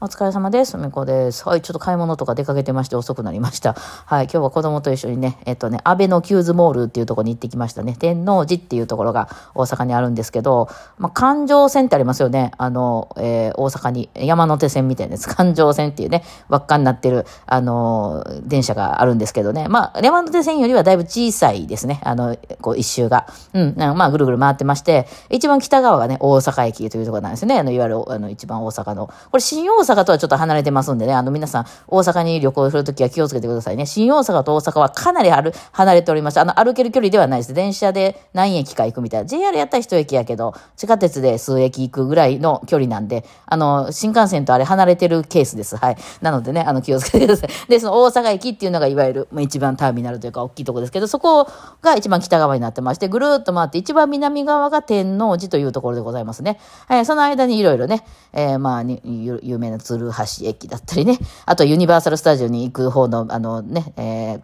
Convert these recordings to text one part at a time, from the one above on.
お疲れ様です。みこです。はい、ちょっと買い物とか出かけてまして遅くなりました。はい、今日は子供と一緒にね、えっとね、安倍のキューズモールっていうところに行ってきましたね。天王寺っていうところが大阪にあるんですけど、まあ、環状線ってありますよね。あの、えー大阪に山手線みたいなやつ、環状線っていうね、輪っかになってる、あの、電車があるんですけどね。まあ、山手線よりはだいぶ小さいですね。あの、こう一周が。うん、まあ、ぐるぐる回ってまして、一番北側がね、大阪駅というところなんですね。あの、いわゆる、あの、一番大阪の。これ、新大阪阪とはちょっと離れてますんでね、あの、皆さん、大阪に旅行するときは気をつけてくださいね。新大阪と大阪はかなりある離れておりまして、あの、歩ける距離ではないです。電車で何駅か行くみたいな。JR やったら一駅やけど、地下鉄で数駅行くぐらいの距離なんで、あの、新幹線とあれ離れてるケースです。はい。なのでね、あの、気をつけてください。で、その大阪駅っていうのがいわゆる、まあ、一番ターミナルというか大きいとこですけど、そこが一番北側になってまして、ぐるっと回って、一番南側が天王寺というところでございますね。はい。その間にいろいろね、えーまあに、有名な鶴橋駅だったりね、あとユニバーサルスタジオに行く方の、あのね、えー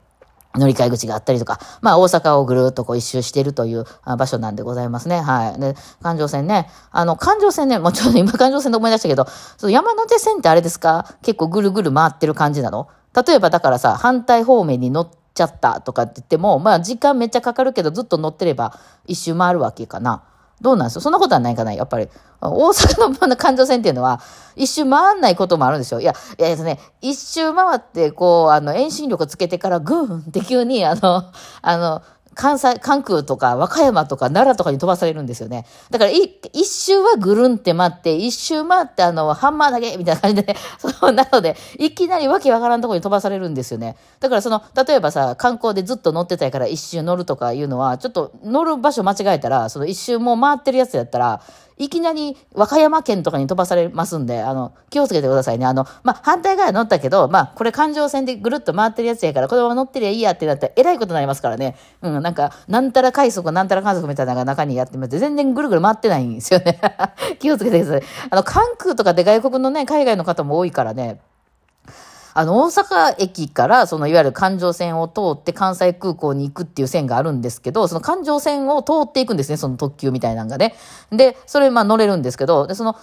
乗り換え口があったりとか、まあ大阪をぐるっとこう一周しているという場所なんでございますね。はい。で、環状線ね。あの、環状線ね、もうちょっと今 環状線で思い出したけど、その山手線ってあれですか？結構ぐるぐる回ってる感じなの？例えばだからさ、反対方面に乗っちゃったとかって言っても、まあ時間めっちゃかかるけどずっと乗ってれば一周回るわけかな。どうなんですよ？そんなことはないかないやっぱり。大阪の環状線っていうのは、一周回んないこともあるんですよ。いや、いやですね、一周回って、こう、あの、遠心力つけてから、ぐーんって急に、あの、あの、関西、関空とか和歌山とか奈良とかに飛ばされるんですよね。だから、一周はぐるんって待って、一周回って、あの、ハンマー投げみたいな感じで、ね、そう、なので、いきなりわけわからんとこに飛ばされるんですよね。だから、その、例えばさ、観光でずっと乗ってたから一周乗るとかいうのは、ちょっと乗る場所間違えたら、その一周もう回ってるやつやったら、いきなり和歌山県とかに飛ばされますんで、あの、気をつけてくださいね。あの、まあ、反対側乗ったけど、まあ、これ環状線でぐるっと回ってるやつやから、このまま乗ってりゃいいやってなったら、えらいことになりますからね。うん、なんか、なんたら快速、なんたら観測みたいなのが中にやってみて、全然ぐるぐる回ってないんですよね。気をつけてください。あの、関空とかで外国のね、海外の方も多いからね、あの、大阪駅から、その、いわゆる環状線を通って関西空港に行くっていう線があるんですけど、その環状線を通っていくんですね、その特急みたいなのがね。で、それ、まあ乗れるんですけど、で、その、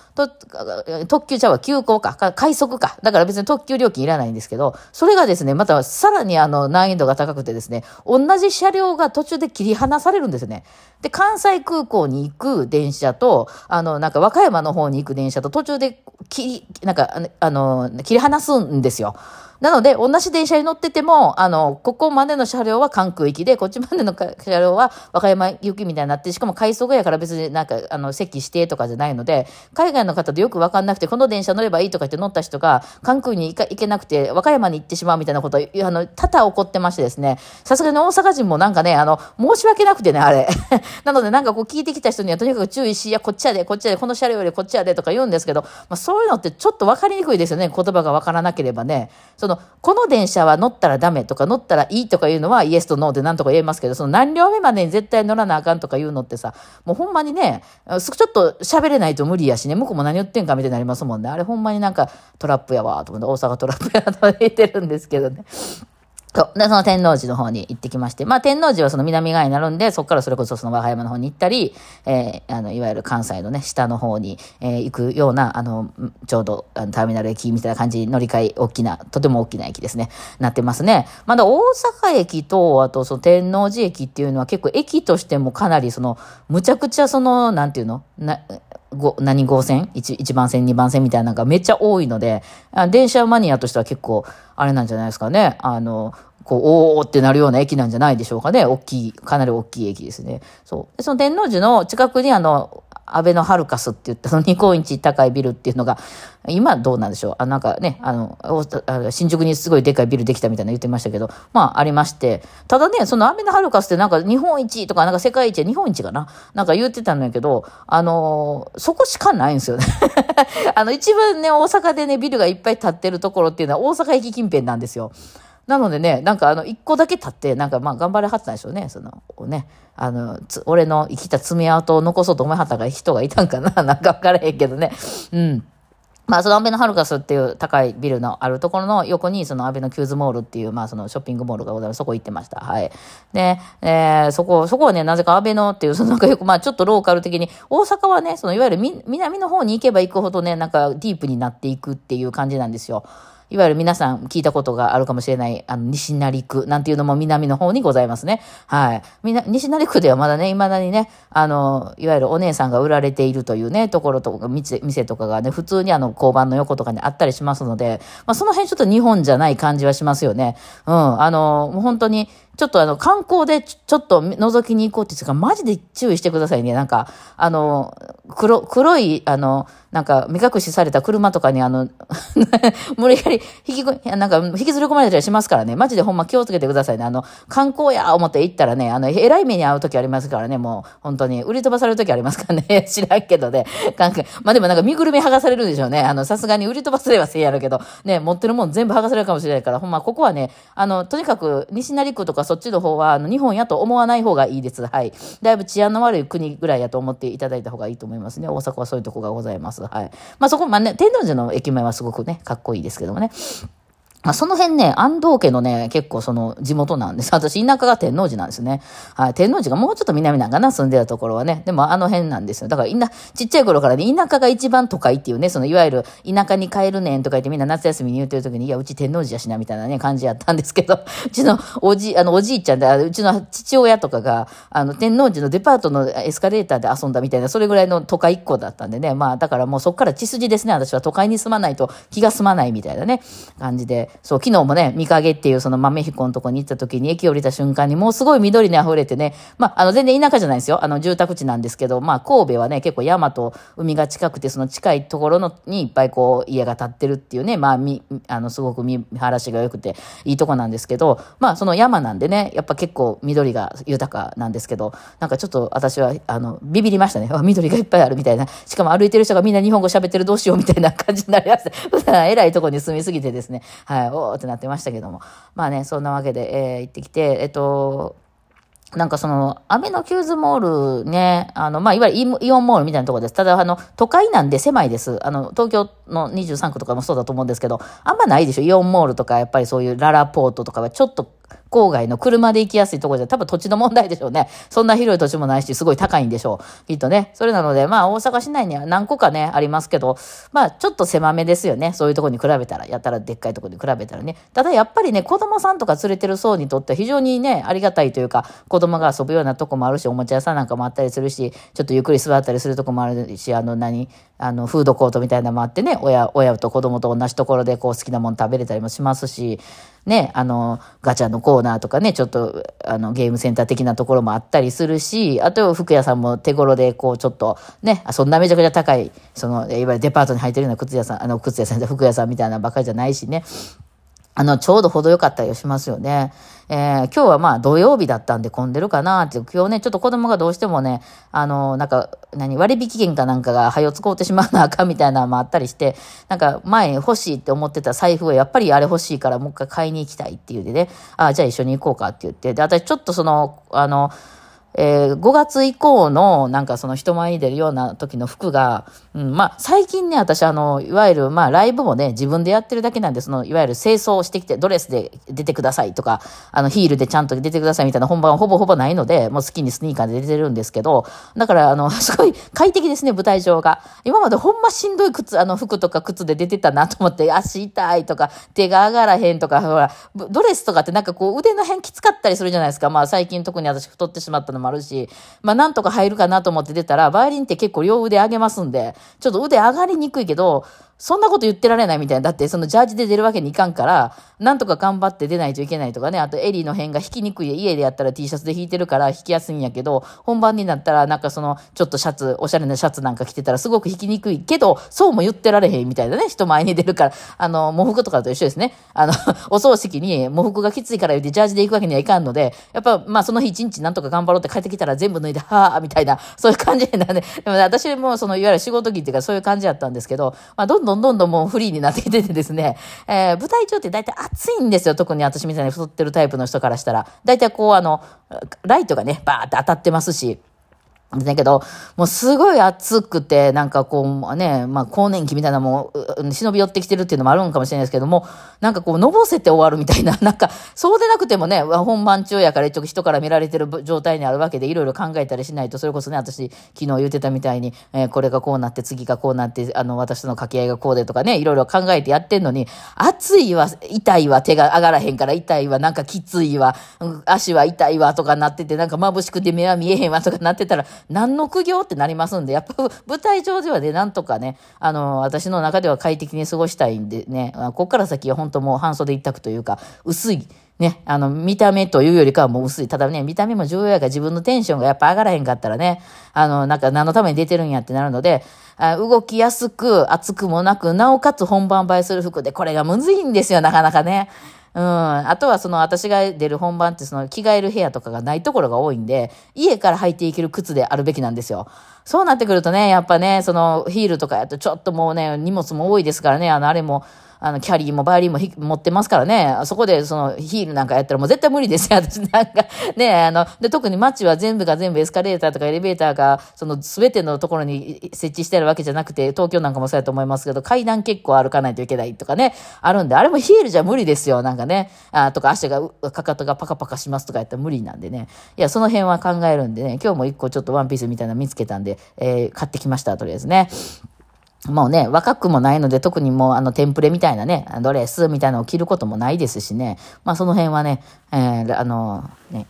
特急ちゃうわ、急行か、か快速か。だから別に特急料金いらないんですけど、それがですね、またさらにあの、難易度が高くてですね、同じ車両が途中で切り離されるんですね。で、関西空港に行く電車と、あの、なんか和歌山の方に行く電車と途中で切り、なんか、あの、切り離すんですよ。なので、同じ電車に乗ってても、あの、ここまでの車両は関空行きで、こっちまでの車両は和歌山行きみたいになって、しかも快速やから別になんか、あの、席指定とかじゃないので、海外の方でよくわかんなくて、この電車乗ればいいとか言って乗った人が、関空に行か行けなくて、和歌山に行ってしまうみたいなこと、あの、多々起こってましてですね、さすがに大阪人もなんかね、あの、申し訳なくてね、あれ。なので、なんかこう聞いてきた人にはとにかく注意し、いや、こっちやで、こっちやで、この車両よりこっちやでとか言うんですけど、まあそういうのってちょっとわかりにくいですよね、言葉がわからなければね。その、この電車は乗ったらダメとか乗ったらいいとかいうのはイエスとノーで何とか言えますけど、その何両目までに絶対乗らなあかんとかいうのってさ、もうほんまにね、ちょっと喋れないと無理やしね、向こうも何言ってんかみたいになりますもんね。あれほんまになんかトラップやわ、と思って、大阪トラップやと言ってるんですけどね。そ。で、その天王寺の方に行ってきまして。まあ、天王寺はその南側になるんで、そこからそれこそその和歌山の方に行ったり、えー、あの、いわゆる関西のね、下の方に、えー、行くような、あの、ちょうど、あのターミナル駅みたいな感じに乗り換え、大きな、とても大きな駅ですね。なってますね。まだ大阪駅と、あとその天王寺駅っていうのは結構駅としてもかなりその、むちゃくちゃその、なんていうの？な、ご何号線？1, 1番線、2番線みたいなのがめっちゃ多いので、電車マニアとしては結構、あれなんじゃないですかね。あの、こう、おーってなるような駅なんじゃないでしょうかね。大きい、かなり大きい駅ですね。そう。その天王寺の近くにあの、安倍のハルカスって言ったの 2個インチ高いビルっていうのが、今どうなんでしょう？あなんかね、あの、新宿にすごいでかいビルできたみたいな言ってましたけど、まあありまして、ただね、その安倍のハルカスってなんか日本一とかなんか世界一、日本一かな？なんか言ってたんだけど、あのそこしかないんですよね。あの、一番ね、大阪でね、ビルがいっぱい建ってるところっていうのは大阪駅近辺なんですよ。なのでね、なんかあの、一個だけ立って、なんかまあ頑張れはったんでしょうね。その、ね、あの、俺の生きた爪痕を残そうと思いはったが人がいたんかな なんかわからへんけどね。うん。まあ、そのアベノハルカスっていう高いビルのあるところの横に、そのアベノキューズモールっていう、まあ、そのショッピングモールがございます。そこ行ってました。はい。で、えー、そこ、そこはね、なぜかアベノっていう、そのなんかよく、まあ、ちょっとローカル的に、大阪はね、そのいわゆる南の方に行けば行くほどね、なんかディープになっていくっていう感じなんですよ。いわゆる皆さん聞いたことがあるかもしれない、あの、西成区なんていうのも南の方にございますね。はい。みな、西成区ではまだね、未だにね、あの、いわゆるお姉さんが売られているというね、ところとか、店、店とかがね、普通にあの、交番の横とかにあったりしますので、まあ、その辺ちょっと日本じゃない感じはしますよね。うん。あの、もう本当に、ちょっとあの、観光でちょっと覗きに行こうって言うか、マジで注意してくださいね。なんか、あの、黒、黒い、あの、なんか、目隠しされた車とかにあの、無理やり引き、なんか、引きずり込まれたりしますからね。マジでほんま気をつけてくださいね。あの、観光や思って行ったらね、あの、えらい目に遭う時ありますからね、もう、本当に、売り飛ばされる時ありますからね。知らんけどね。まあでもなんか身ぐるみ剥がされるでしょうね。あの、さすがに売り飛ばせればせいやるけど、ね、持ってるもん全部剥がされるかもしれないから、ほんま、ここはね、あの、とにかく、西成区とかそっちの方は、あの、日本やと思わない方がいいです。はい。だいぶ治安の悪い国ぐらいやと思っていただいた方がいいと思いますね。大阪はそういうとこがございます。はい。まあそこ、まあね、天王寺の駅前はすごくね、かっこいいですけどもね。まあ、その辺ね、安藤家のね、結構その地元なんです。私、田舎が天王寺なんですね。はい。天王寺がもうちょっと南なんかな、住んでたところはね。でもあの辺なんですよ。だから、いな、ちっちゃい頃からね、田舎が一番都会っていうね、その、いわゆる、田舎に帰るねんとか言ってみんな夏休みに言ってる時に、いや、うち天王寺やしな、みたいなね、感じやったんですけど、うちのおじ、あの、おじいちゃんで、うちの父親とかが、あの、天王寺のデパートのエスカレーターで遊んだみたいな、それぐらいの都会一個だったんでね。まあ、だからもうそっから血筋ですね。私は都会に住まないと気が済まないみたいなね、感じで。そう、昨日もね、見かけっていうその豆彦のとこに行った時に駅降りた瞬間にもうすごい緑に溢れてね、まあ、あの全然田舎じゃないですよ。あの住宅地なんですけど、まあ神戸はね、結構山と海が近くてその近いところのにいっぱいこう家が建ってるっていうね、まあみ、あのすごく見晴らしが良くていいとこなんですけど、まあその山なんでね、やっぱ結構緑が豊かなんですけど、なんかちょっと私はあのビビりましたね。緑がいっぱいあるみたいな。しかも歩いてる人がみんな日本語喋ってるどうしようみたいな感じになりました。普段偉いとこに住みすぎてですね、はい、おーってなってましたけども。まあね、そんなわけで、えー、行ってきて、えっと、なんかその、アメノキューズモールね、あの、まあ、いわゆるイオンモールみたいなところです。ただ、あの、都会なんで狭いです。あの、東京の23区とかもそうだと思うんですけど、あんまないでしょ。イオンモールとか、やっぱりそういうララポートとかはちょっと郊外の車で行きやすいところじゃ、多分土地の問題でしょうね。そんな広い土地もないし、すごい高いんでしょう。きっとね。それなので、まあ大阪市内には何個かね、ありますけど、まあちょっと狭めですよね。そういうとこに比べたら、やったらでっかいとこに比べたらね。ただやっぱりね、子供さんとか連れてる層にとっては非常にね、ありがたいというか、子供が遊ぶようなとこもあるし、おもちゃ屋さんなんかもあったりするし、ちょっとゆっくり座ったりするとこもあるし、あの何、あの、フードコートみたいなのもあってね、親、親と子供と同じところでこう好きなもの食べれたりもしますし、ね、あの、ガチャのコーナーとかね、ちょっと、あの、ゲームセンター的なところもあったりするし、あと、服屋さんも手頃で、こう、ちょっと、ね、そんなめちゃくちゃ高い、その、いわゆるデパートに入ってるような靴屋さん、あの、靴屋さん、服屋さんみたいなばっかりじゃないしね、あの、ちょうど程よかったりしますよね。えー、今日はまあ土曜日だったんで混んでるかなって、今日ね、ちょっと子供がどうしてもね、あの、なんか、何、割引券かなんかが、はよ使うてしまうなあかんみたいなのもあったりして、なんか前欲しいって思ってた財布はやっぱりあれ欲しいからもう一回買いに行きたいっていうでね、ああ、じゃあ一緒に行こうかって言って、で、私ちょっとその、あの、えー、5月以降の、なんかその人前に出るような時の服が、うん、まあ、最近ね、私あの、いわゆる、まあ、ライブもね、自分でやってるだけなんで、その、いわゆる清掃してきて、ドレスで出てくださいとか、あの、ヒールでちゃんと出てくださいみたいな本番はほぼほぼないので、もう好きにスニーカーで出てるんですけど、だから、あの、すごい快適ですね、舞台上が。今までほんましんどい靴、あの、服とか靴で出てたなと思って、足痛いとか、手が上がらへんとか、ほら、ドレスとかってなんかこう、腕の辺きつかったりするじゃないですか。まあ、最近特に私太ってしまったのもあるし、まあなんとか入るかなと思って出たら、バイオリンって結構両腕上げますんで、ちょっと腕上がりにくいけど、そんなこと言ってられないみたいな。だって、そのジャージで出るわけにいかんから、なんとか頑張って出ないといけないとかね。あと、エリーの辺が引きにくい。家でやったら T シャツで引いてるから引きやすいんやけど、本番になったら、なんかその、ちょっとシャツ、おしゃれなシャツなんか着てたらすごく引きにくいけど、そうも言ってられへんみたいなね。人前に出るから。あの、喪服とかと一緒ですね。あの、お葬式に喪服がきついから言ってジャージで行くわけにはいかんので、やっぱ、まあその日一日なんとか頑張ろうって帰ってきたら全部脱いで、はぁ、みたいな、そういう感じなんで、でも、ね、私もその、いわゆる仕事着っていうかそういう感じやったんですけど、まあどんどんどんどんもうフリーになってきててですね、えー、舞台上って大体暑いんですよ。特に私みたいに太ってるタイプの人からしたら。大体こうあの、ライトがね、バーって当たってますし、だけど、もうすごい暑くて、なんかこうね、まあ更年期みたいなもう、忍び寄ってきてるっていうのもあるんかもしれないですけども、なんかこう、のぼせて終わるみたいな、なんか、そうでなくてもね、本番中やから一応人から見られてる状態にあるわけで、いろいろ考えたりしないと、それこそね、私、昨日言ってたみたいに、えー、これがこうなって、次がこうなって、あの、私との掛け合いがこうでとかね、いろいろ考えてやってんのに、暑いわ、痛いわ、手が上がらへんから痛いわ、なんかきついわ、足は痛いわとかなってて、なんか眩しくて目は見えへんわとかなってたら、何の苦行ってなりますんで、やっぱ舞台上ではね、なんとかね、あの、私の中では快適に過ごしたいんでね、ここから先は本当もう半袖一択というか、薄い、ね、あの、見た目というよりかはもう薄い。ただね、見た目も重要やから自分のテンションがやっぱ上がらへんかったらね、あの、なんか何のために出てるんやってなるので、あ動きやすく、熱くもなく、なおかつ本番映えする服で、これがむずいんですよ、なかなかね。うん。あとはその私が出る本番ってその着替える部屋とかがないところが多いんで、家から履いていける靴であるべきなんですよ。そうなってくるとね、やっぱね、そのヒールとかやとちょっともうね、荷物も多いですからね、あの、あれも、あの、キャリーもバイオリンも持ってますからね、そこでそのヒールなんかやったらもう絶対無理ですよ、私なんか。ね、あの、で、特に街は全部が全部エスカレーターとかエレベーターが、その全てのところに設置してあるわけじゃなくて、東京なんかもそうやと思いますけど、階段結構歩かないといけないとかね、あるんで、あれもヒールじゃ無理ですよ、なんかね。あとか足が、かかとがパカパカしますとかやったら無理なんでね。いや、その辺は考えるんでね、今日も一個ちょっとワンピースみたいなの見つけたんで、えー、買ってきました、とりあえずね。もうね、若くもないので、特にもうあのテンプレみたいなね、ドレスみたいなのを着ることもないですしね。まあその辺はね、えー、あの、ね、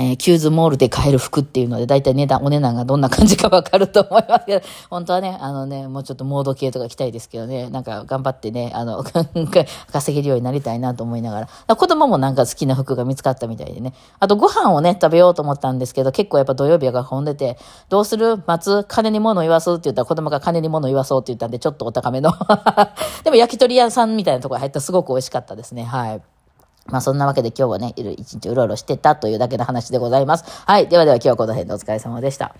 えー、キューズモールで買える服っていうので、だいたい値段、お値段がどんな感じかわかると思いますけど、本当はね、あのね、もうちょっとモード系とか着たいですけどね、なんか頑張ってね、あの、稼げるようになりたいなと思いながら。子供もなんか好きな服が見つかったみたいでね。あとご飯をね、食べようと思ったんですけど、結構やっぱ土曜日が混んでて、どうする？待つ？金に物言わす？って言ったら子供が金に物言わそうって言ったんで、ちょっとお高めの。でも焼き鳥屋さんみたいなところ入ったらすごく美味しかったですね。はい。まあそんなわけで今日はね、一日うろうろしてたというだけの話でございます。はい。ではでは今日はこの辺でお疲れ様でした。